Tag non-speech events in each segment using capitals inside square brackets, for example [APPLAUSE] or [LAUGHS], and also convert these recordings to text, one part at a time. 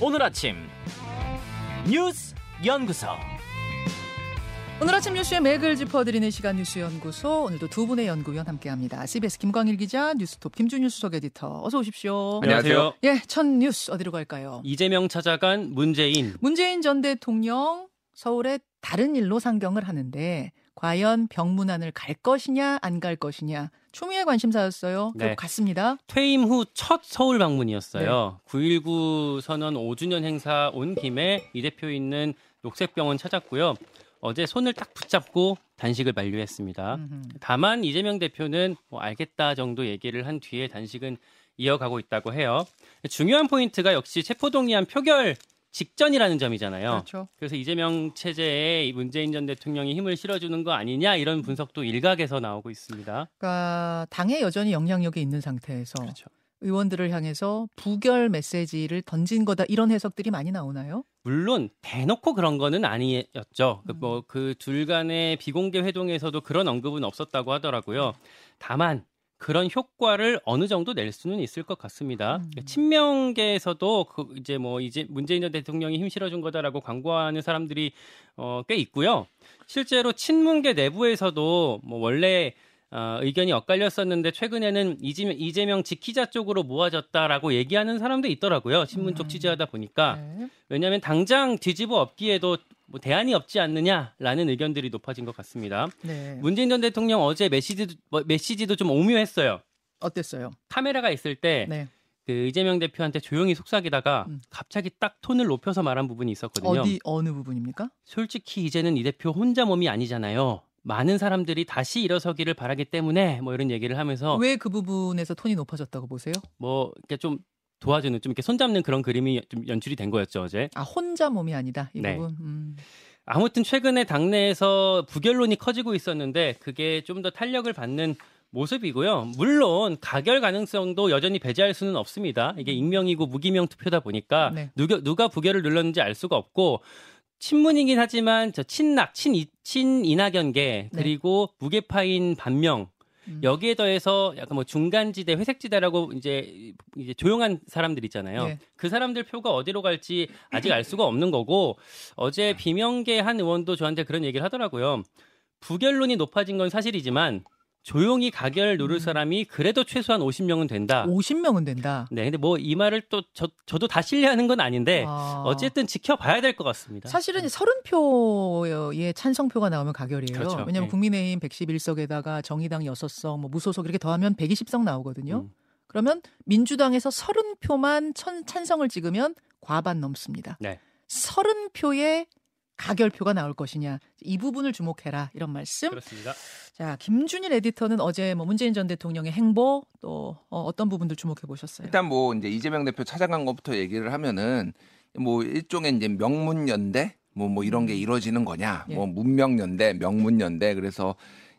오늘 아침 뉴스 연구소. 오늘 아침 뉴스의 맥을 짚어드리는 시간 뉴스 연구소 오늘도 두 분의 연구위원 함께합니다. CBS 김광일 기자, 뉴스톱 김준일 수석 에디터 어서 오십시오. 안녕하세요. 예, 첫 뉴스 어디로 갈까요? 이재명 찾아간 문재인. 문재인 전 대통령 서울에 다른 일로 상경을 하는데 과연 병문안을 갈 것이냐 안 갈 것이냐 추미애 관심사였어요. 네. 네. 갔습니다. 퇴임 후 첫 서울 방문이었어요. 9.19 선언 5주년 행사 온 김에 이 대표 있는 녹색병원 찾았고요. 어제 손을 딱 붙잡고 단식을 만료했습니다. 음흠. 다만 이재명 대표는 뭐 알겠다 정도 얘기를 한 뒤에 단식은 이어가고 있다고 해요. 중요한 포인트가 역시 체포동의안 표결 직전이라는 점이잖아요. 그렇죠. 그래서 이재명 체제에 이 문재인 전 대통령이 힘을 실어주는 거 아니냐 이런 분석도 일각에서 나오고 있습니다. 그러니까 당에 여전히 영향력이 있는 상태에서 그렇죠. 의원들을 향해서 부결 메시지를 던진 거다 이런 해석들이 많이 나오나요? 물론 대놓고 그런 거는 아니었죠. 뭐그 둘 간의 비공개 회동에서도 그런 언급은 없었다고 하더라고요. 다만 그런 효과를 어느 정도 낼 수는 있을 것 같습니다. 음. 친명계에서도 그 이제 뭐 이제 문재인 전 대통령이 힘 실어준 거다라고 광고하는 사람들이 어, 꽤 있고요. 실제로 친문계 내부에서도 뭐 원래 어, 의견이 엇갈렸었는데 최근에는 이재명, 이재명 지키자 쪽으로 모아졌다라고 얘기하는 사람도 있더라고요. 신문 쪽 음. 취재하다 보니까 네. 왜냐하면 당장 뒤집어 엎기에도 뭐 대안이 없지 않느냐라는 의견들이 높아진 것 같습니다. 네. 문재인 전 대통령 어제 메시지도, 뭐, 메시지도 좀 오묘했어요. 어땠어요? 카메라가 있을 때그 네. 이재명 대표한테 조용히 속삭이다가 음. 갑자기 딱 톤을 높여서 말한 부분이 있었거든요. 어디 어느 부분입니까? 솔직히 이제는 이 대표 혼자 몸이 아니잖아요. 많은 사람들이 다시 일어서기를 바라기 때문에 뭐 이런 얘기를 하면서 왜 그 부분에서 톤이 높아졌다고 보세요? 뭐 이렇게 좀 도와주는 좀 이렇게 손잡는 그런 그림이 좀 연출이 된 거였죠 어제. 아 혼자 몸이 아니다 이 네. 부분. 음. 아무튼 최근에 당내에서 부결론이 커지고 있었는데 그게 좀 더 탄력을 받는 모습이고요. 물론 가결 가능성도 여전히 배제할 수는 없습니다. 이게 익명이고 무기명 투표다 보니까 네. 누가, 누가 부결을 눌렀는지 알 수가 없고 친문이긴 하지만 저 친낙, 친, 친이낙연계 그리고 무게파인 반명 음. 여기에 더해서 약간 뭐 중간지대, 회색지대라고 이제 이제 조용한 사람들 있잖아요. 네. 그 사람들 표가 어디로 갈지 아직 알 수가 없는 거고 어제 비명계 한 의원도 저한테 그런 얘기를 하더라고요. 부결론이 높아진 건 사실이지만 조용히 가결 누를 음. 사람이 그래도 최소한 50명은 된다. 50명은 된다. 네, 근데 뭐 이 말을 또 저, 저도 다 신뢰하는 건 아닌데 아. 어쨌든 지켜봐야 될 것 같습니다. 사실은 서른 표의 찬성표가 나오면 가결이에요. 그렇죠. 왜냐하면 네. 국민의힘 111석에다가 정의당 6석, 뭐 무소속 이렇게 더하면 120석 나오거든요. 음. 그러면 민주당에서 30표만 찬성을 찍으면 과반 넘습니다. 네. 30표의 가결표가 나올 것이냐. 이 부분을 주목해라. 이런 말씀. 그렇습니다. 자, 김준일 에디터는 어제 뭐 문재인 전 대통령의 행보 또 어, 떤 부분들 주목해 보셨어요? 일단 뭐 이제 이재명 대표 찾아간 것부터 얘기를 하면은 뭐 일종의 이제 명문연대 뭐뭐 이런 게 이루어지는 거냐 예. 뭐 문명연대 명문연대 그래서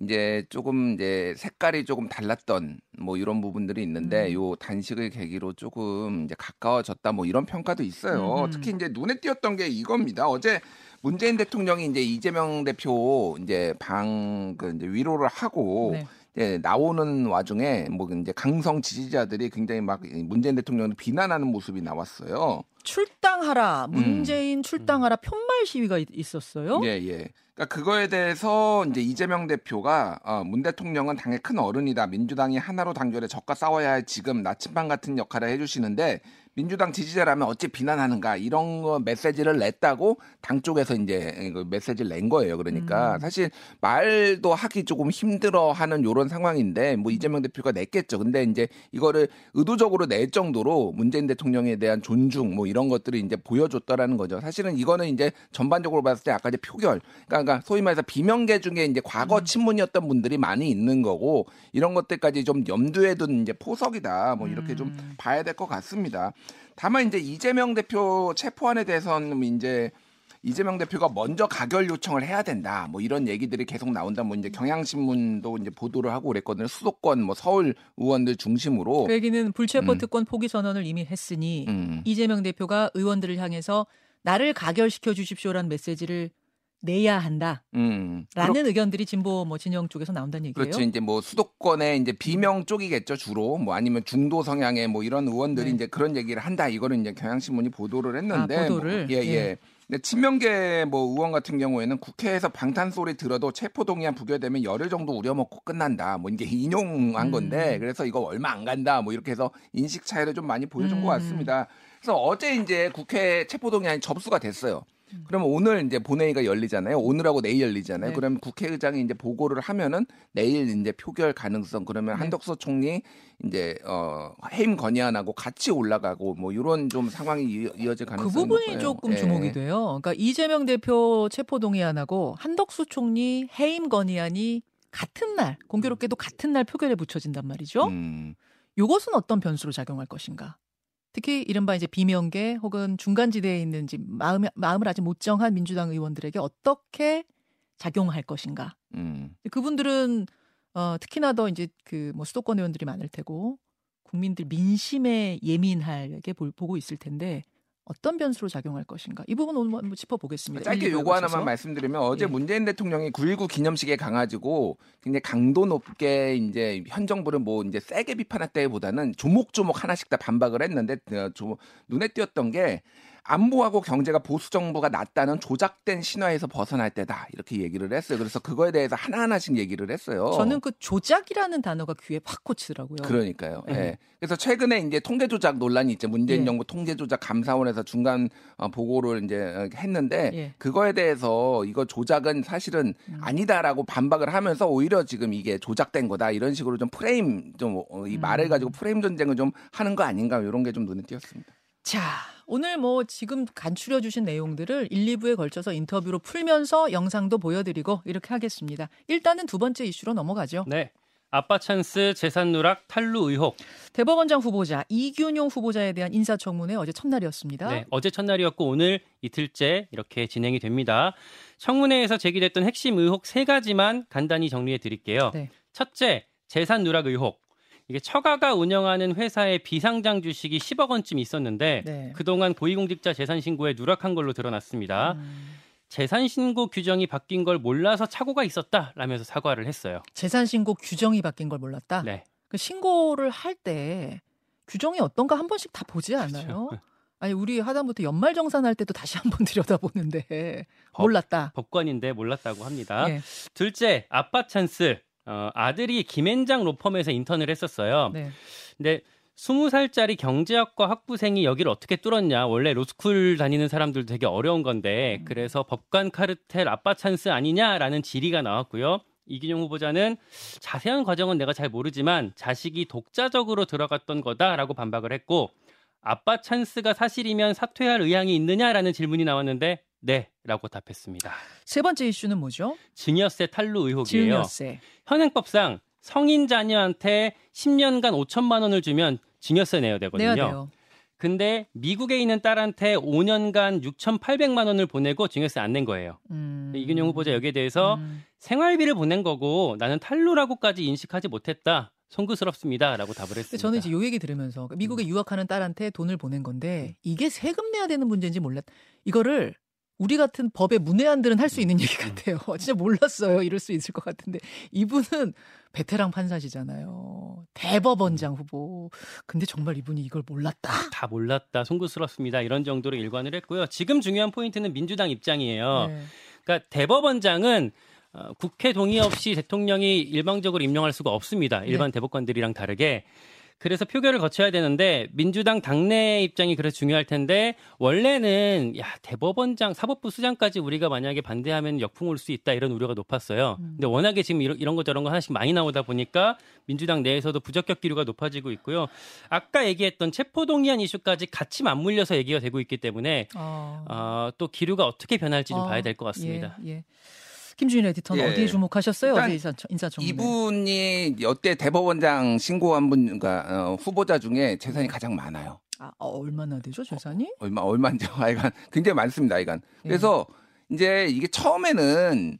이제 조금 이제 색깔이 조금 달랐던 뭐 이런 부분들이 있는데 음. 요 단식을 계기로 조금 이제 가까워졌다 뭐 이런 평가도 있어요. 음. 특히 이제 눈에 띄었던 게 이겁니다. 어제 문재인 대통령이 이제 이재명 대표 이제 방 그 이제 위로를 하고 네. 예, 나오는 와중에 뭐 이제 강성 지지자들이 굉장히 막 문재인 대통령을 비난하는 모습이 나왔어요. 출당하라. 음. 문재인 출당하라 편말 시위가 있- 있었어요. 예, 예. 그러니까 그거에 대해서 이제 이재명 대표가 어, 문 대통령은 당의 큰 어른이다. 민주당이 하나로 단결해 적과 싸워야 할 지금 나침반 같은 역할을 해주시는데 민주당 지지자라면 어찌 비난하는가 이런 거 메시지를 냈다고 당 쪽에서 이제 그 메시지를 낸 거예요. 그러니까 음. 사실 말도 하기 조금 힘들어하는 이런 상황인데 뭐 이재명 대표가 냈겠죠. 근데 이제 이거를 의도적으로 낼 정도로 문재인 대통령에 대한 존중 뭐 이런 것들을 이제 보여줬다라는 거죠. 사실은 이거는 이제 전반적으로 봤을 때 아까 이제 표결, 그러니까, 그러니까 소위 말해서 비명계 중에 이제 과거 음. 친문이었던 분들이 많이 있는 거고 이런 것들까지 좀 염두에 둔 이제 포석이다. 뭐 이렇게 좀 음. 봐야 될 것 같습니다. 다만 이제 이재명 대표 체포안에 대해서는 이제 이재명 대표가 먼저 가결 요청을 해야 된다. 뭐 이런 얘기들이 계속 나온다. 뭐 이제 경향신문도 이제 보도를 하고 그랬거든요. 수도권 뭐 서울 의원들 중심으로. 그 얘기는 불체포 음. 특권 포기 선언을 이미 했으니 음. 이재명 대표가 의원들을 향해서 나를 가결시켜 주십시오라는 메시지를 내야 한다라는 음. 의견들이 진보 뭐 진영 쪽에서 나온다는 얘기예요. 그렇죠. 이제 뭐 수도권의 이제 비명 쪽이겠죠 주로 뭐 아니면 중도 성향의 뭐 이런 의원들이 네. 이제 그런 얘기를 한다. 이거는 이제 경향신문이 보도를 했는데 아, 보도를? 뭐, 예, 예. 예. 근데 친명계 뭐 의원 같은 경우에는 국회에서 방탄 소리 들어도 체포 동의안 부결되면 열흘 정도 우려먹고 끝난다. 뭐 이게 인용한 음. 건데 그래서 이거 얼마 안 간다. 뭐 이렇게 해서 인식 차이를 좀 많이 보여준 음. 것 같습니다. 그래서 어제 이제 국회 체포 동의안이 접수가 됐어요. 음. 그러면 오늘 이제 본회의가 열리잖아요. 오늘하고 내일 열리잖아요. 네. 그러면 국회의장이 이제 보고를 하면은 내일 이제 표결 가능성 그러면 네. 한덕수 총리 이제 어 해임 건의안하고 같이 올라가고 뭐 이런 좀 상황이 이- 이어질 그 가능성이 부분이 높아요. 조금 예. 주목이 돼요. 그러니까 이재명 대표 체포 동의안하고 한덕수 총리 해임 건의안이 같은 날 공교롭게도 같은 날 표결에 붙여진단 말이죠. 음. 요것은 어떤 변수로 작용할 것인가? 특히 이른바 이제 비명계 혹은 중간지대에 있는 마음, 마음을 아직 못 정한 민주당 의원들에게 어떻게 작용할 것인가? 음. 그분들은 어, 특히나 더 이제 그 뭐 수도권 의원들이 많을 테고 국민들 민심에 예민하게 볼- 보고 있을 텐데 어떤 변수로 작용할 것인가? 이 부분 오늘 한번 짚어보겠습니다. 짧게 요거 하나만 거쳐서. 말씀드리면 어제 예. 문재인 대통령이 9.19 기념식에 가가지고 굉장히 강도 높게 이제 현 정부를 뭐 이제 세게 비판했다기보다는 조목조목 하나씩 다 반박을 했는데 어, 조- 눈에 띄었던 게 안보하고 경제가 보수 정부가 낫다는 조작된 신화에서 벗어날 때다 이렇게 얘기를 했어요. 그래서 그거에 대해서 하나하나씩 얘기를 했어요. 저는 그 조작이라는 단어가 귀에 확 꽂히더라고요. 그러니까요. 예. 예. 그래서 최근에 이제 통계 조작 논란이 있죠. 문재인 예. 정부 통계 조작 감사원에서 중간 어, 보고를 이제 어, 했는데 예. 그거에 대해서 이거 조작은 사실은 음. 아니다라고 반박을 하면서 오히려 지금 이게 조작된 거다 이런 식으로 좀 프레임 좀이 음. 말을 가지고 프레임 전쟁을 좀 하는 거 아닌가 이런 게 좀 눈에 띄었습니다. 자, 오늘 뭐 지금 간추려 주신 내용들을 1, 2부에 걸쳐서 인터뷰로 풀면서 영상도 보여드리고 이렇게 하겠습니다. 일단은 두 번째 이슈로 넘어가죠. 네. 아빠 찬스 재산 누락 탈루 의혹. 대법원장 후보자 이균용 후보자에 대한 인사청문회 어제 첫날이었습니다. 네, 어제 첫날이었고 오늘 이틀째 이렇게 진행이 됩니다. 청문회에서 제기됐던 핵심 의혹 세 가지만 간단히 정리해 드릴게요. 네. 첫째, 재산 누락 의혹. 이게 처가가 운영하는 회사의 비상장 주식이 10억 원쯤 있었는데 네. 그동안 고위공직자 재산 신고에 누락한 걸로 드러났습니다. 음, 재산 신고 규정이 바뀐 걸 몰라서 착오가 있었다라면서 사과를 했어요. 재산 신고 규정이 바뀐 걸 몰랐다. 네. 그 신고를 할 때 규정이 어떤가 한 번씩 다 보지 그렇죠. 않아요? [LAUGHS] 아니 우리 하다못해 연말 정산할 때도 다시 한번 [LAUGHS] 들여다보는데 법- 몰랐다. 법관인데 몰랐다고 합니다. 예. 둘째, 아빠 찬스. 어, 아들이 김앤장 로펌에서 인턴을 했었어요. 네. 근데 20살짜리 경제학과 학부생이 여기를 어떻게 뚫었냐. 원래 로스쿨 다니는 사람들도 되게 어려운 건데 음. 그래서 법관 카르텔 아빠 찬스 아니냐라는 질의가 나왔고요. 이균용 후보자는 자세한 과정은 내가 잘 모르지만 자식이 독자적으로 들어갔던 거다라고 반박을 했고 아빠 찬스가 사실이면 사퇴할 의향이 있느냐라는 질문이 나왔는데 네 라고 답했습니다. 세 번째 이슈는 뭐죠? 증여세 탈루 의혹이에요. 증여세. 현행법상 성인 자녀한테 10년간 5천만 원을 주면 증여세 내야 되거든요. 내야 돼요. 근데 미국에 있는 딸한테 5년간 6,800만 원을 보내고 증여세 안 낸 거예요. 음. 이균용 후보자 여기에 대해서 음. 생활비를 보낸 거고 나는 탈루라고까지 인식하지 못했다. 송구스럽습니다라고 답을 했습니다. 저는 이제 요 얘기 들으면서 그 미국에 유학하는 딸한테 돈을 보낸 건데 이게 세금 내야 되는 문제인지 몰랐. 이거를 우리 같은 법의 문외한들은 할 수 있는 얘기 같아요. [LAUGHS] 진짜 몰랐어요. 이럴 수 있을 것 같은데 이분은 베테랑 판사시잖아요. 대법원장 후보. 근데 정말 이분이 이걸 몰랐다. 다 몰랐다, 송구스럽습니다. 이런 정도로 일관을 했고요. 지금 중요한 포인트는 민주당 입장이에요. 네. 그러니까 대법원장은 어, 국회 동의 없이 대통령이 일방적으로 임명할 수가 없습니다. 일반 대법관들이랑 다르게. 그래서 표결을 거쳐야 되는데 민주당 당내 입장이 그래서 중요할 텐데 원래는 야 대법원장 사법부 수장까지 우리가 만약에 반대하면 역풍 올 수 있다 이런 우려가 높았어요. 근데 워낙에 지금 이런, 이런 거 저런 거 하나씩 많이 나오다 보니까 민주당 내에서도 부적격 기류가 높아지고 있고요. 아까 얘기했던 체포동의안 이슈까지 같이 맞물려서 얘기가 되고 있기 때문에 어. 어, 또 기류가 어떻게 변할지 좀 어, 봐야 될 것 같습니다. 예, 예. 김준일 에디터는 예. 어디에 주목하셨어요? 인사, 인사청문회. 이분이 여태 대법원장 신고한 분과 어, 후보자 중에 재산이 가장 많아요. 아, 어, 얼마나 되죠 재산이? 얼마 얼마인지 [LAUGHS] 하여간 굉장히 많습니다. 하여간 그래서 이제 이게 처음에는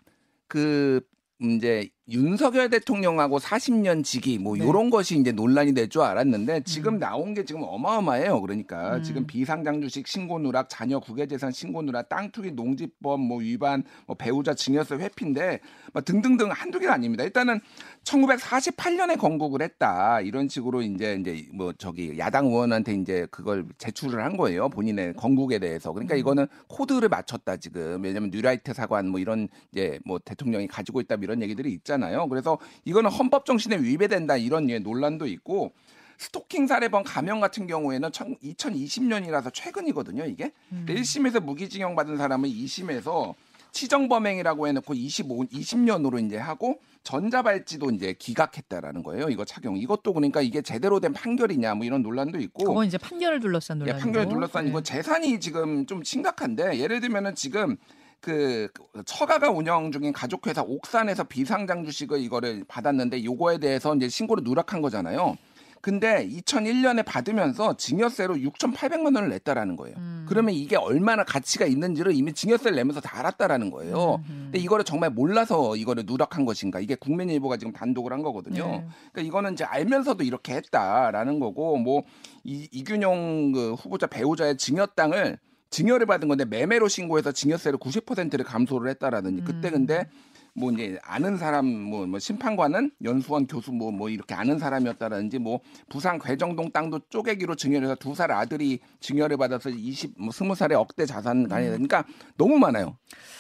그 이제 윤석열 대통령하고 40년 지기 뭐 네. 이런 것이 이제 논란이 될 줄 알았는데 지금 나온 게 지금 어마어마해요. 그러니까 음. 지금 비상장 주식 신고 누락, 자녀 국외재산 신고 누락, 땅 투기 농지법 뭐 위반, 뭐 배우자 증여세 회피인데 뭐 등등등 한두 개가 아닙니다. 일단은 1948년에 건국을 했다 이런 식으로 이제 이제 뭐 저기 야당 의원한테 이제 그걸 제출을 한 거예요. 본인의 건국에 대해서. 그러니까 이거는 코드를 맞췄다 지금. 왜냐면 뉴라이트 사관 뭐 이런 이제 뭐 대통령이 가지고 있다 뭐 이런 얘기들이 있 잖아요. 그래서 이거는 헌법 정신에 위배된다 이런 예, 논란도 있고 스토킹 살해범 감형 같은 경우에는 2020년이라서 최근이거든요, 이게. 근데 1심에서 무기징역 받은 사람은 2심에서 치정범행이라고 해놓고 25, 20년으로 이제 하고 전자발찌도 이제 기각했다라는 거예요. 이거 착용. 이것도 그러니까 이게 제대로 된 판결이냐 뭐 이런 논란도 있고. 그건 이제 판결을 둘러싼 예, 논란이고. 판결에 둘러싼 네. 이거 재산이 지금 좀 심각한데 예를 들면은 지금 그 처가가 운영 중인 가족회사 옥산에서 비상장 주식을 이거를 받았는데 요거에 대해서 이제 신고를 누락한 거잖아요. 근데 2001년에 받으면서 증여세로 6,800만 원을 냈다라는 거예요. 음. 그러면 이게 얼마나 가치가 있는지를 이미 증여세를 내면서 다 알았다라는 거예요. 음. 근데 이거를 정말 몰라서 이거를 누락한 것인가? 이게 국민일보가 지금 단독을 한 거거든요. 네. 그러니까 이거는 이제 알면서도 이렇게 했다라는 거고 뭐 이, 이균용 그 후보자 배우자의 증여 땅을 증여를 받은 건데 매매로 신고해서 증여세를 90%를 감소를 했다라든지 그때 음. 근데 뭐 이제 아는 사람 뭐, 뭐 심판관은 연수원 교수 뭐뭐 이렇게 아는 사람이었다라든지 뭐 부산 괴정동 땅도 쪼개기로 증여를 해서 두 살 아들이 증여를 받아서 20, 뭐 20살의 억대 자산 가야 되니까 너무 많아요.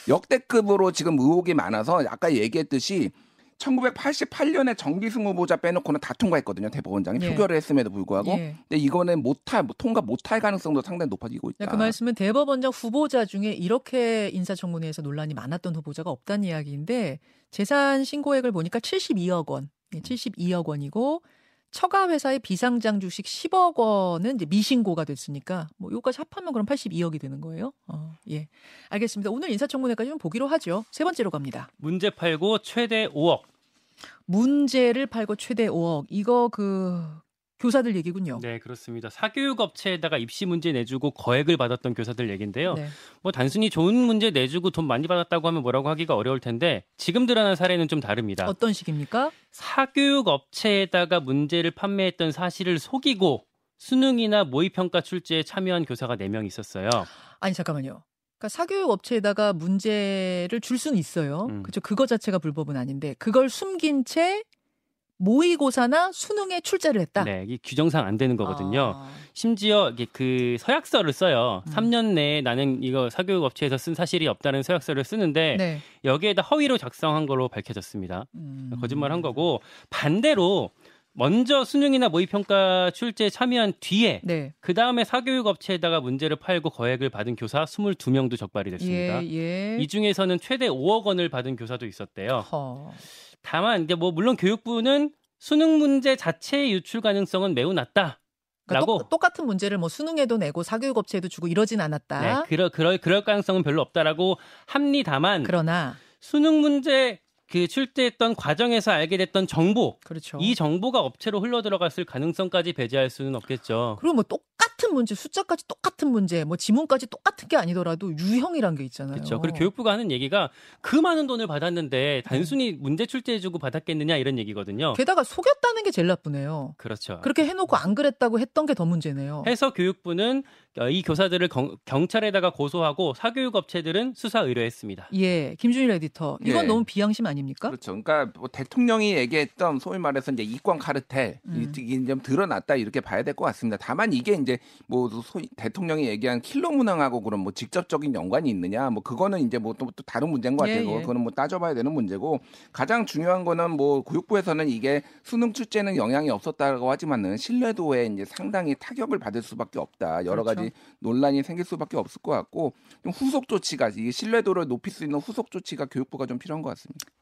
역대급으로 지금 의혹이 많아서 아까 얘기했듯이 1988년에 정기승 후보자 빼놓고는 다 통과했거든요. 대법원장이 예. 표결을 했음에도 불구하고. 예. 근데 이거는 못할 통과 못할 가능성도 상당히 높아지고 있다. 그 말씀은 대법원장 후보자 중에 이렇게 인사청문회에서 논란이 많았던 후보자가 없다는 이야기인데 재산 신고액을 보니까 72억 원, 예, 72억 원이고 처가 회사의 비상장 주식 10억 원은 이제 미신고가 됐으니까 뭐 요까지 합하면 그럼 82억이 되는 거예요. 어, 예. 알겠습니다. 오늘 인사청문회까지 좀 보기로 하죠. 세 번째로 갑니다. 문제 팔고 최대 5억. 문제를 팔고 최대 5억. 이거 그 교사들 얘기군요. 네, 그렇습니다. 사교육 업체에다가 입시 문제 내주고 거액을 받았던 교사들 얘긴데요. 네. 뭐 단순히 좋은 문제 내주고 돈 많이 받았다고 하면 뭐라고 하기가 어려울 텐데 지금 드러난 사례는 좀 다릅니다. 어떤 식입니까? 사교육 업체에다가 문제를 판매했던 사실을 속이고 수능이나 모의평가 출제에 참여한 교사가 4명 있었어요. 아니 잠깐만요. 그러니까 사교육 업체에다가 문제를 줄 수는 있어요. 음. 그렇죠. 그거 자체가 불법은 아닌데 그걸 숨긴 채 모의고사나 수능에 출제를 했다. 네, 이게 규정상 안 되는 거거든요. 아, 심지어 이게 그 서약서를 써요. 음. 3년 내에 나는 이거 사교육 업체에서 쓴 사실이 없다는 서약서를 쓰는데 네. 여기에다 허위로 작성한 걸로 밝혀졌습니다. 음. 거짓말 한 거고 반대로 먼저 수능이나 모의평가 출제에 참여한 뒤에 네. 그 다음에 사교육 업체에다가 문제를 팔고 거액을 받은 교사 22명도 적발이 됐습니다. 예, 예. 이 중에서는 최대 5억 원을 받은 교사도 있었대요. 허. 다만 이제 뭐 물론 교육부는 수능 문제 자체의 유출 가능성은 매우 낮다. 그러니까 라고 똑, 똑같은 문제를 뭐 수능에도 내고 사교육 업체에도 주고 이러진 않았다. 네, 그럴 그럴 그럴 가능성은 별로 없다라고 합니다만 그러나 수능 문제 그 출제했던 과정에서 알게 됐던 정보 그렇죠. 이 정보가 업체로 흘러 들어갔을 가능성까지 배제할 수는 없겠죠. 그리고 뭐 똑같은 문제, 숫자까지 똑같은 문제, 뭐 지문까지 똑같은 게 아니더라도 유형이란 게 있잖아요. 그렇죠. 그리고 교육부가 하는 얘기가 그 많은 돈을 받았는데 단순히 문제 출제해주고 받았겠느냐 이런 얘기거든요. 게다가 속였다는 게 제일 나쁘네요. 그렇죠. 그렇게 해놓고 안 그랬다고 했던 게 더 문제네요. 해서 교육부는 어, 이 교사들을 경, 경찰에다가 고소하고 사교육 업체들은 수사 의뢰했습니다. 예, 김준일 에디터. 이건 예. 너무 비양심 아 닙니까? 그렇죠. 그러니까 뭐 대통령이 얘기했던 소위 말해서 이제 이권 카르텔 음. 이게 좀 드러났다 이렇게 봐야 될 것 같습니다. 다만 이게 이제 뭐 소위 대통령이 얘기한 킬러 문항하고 그런 뭐 직접적인 연관이 있느냐 뭐 그거는 이제 뭐또 다른 문제인 것 예, 같아요. 예. 그거는 뭐 따져봐야 되는 문제고 가장 중요한 거는 뭐 교육부에서는 이게 수능 출제는 영향이 없었다고 하지만은 신뢰도에 이제 상당히 타격을 받을 수밖에 없다. 여러 그렇죠. 가지 논란이 생길 수밖에 없을 것 같고 좀 후속 조치가 이 신뢰도를 높일 수 있는 후속 조치가 교육부가 좀 필요한 것 같습니다.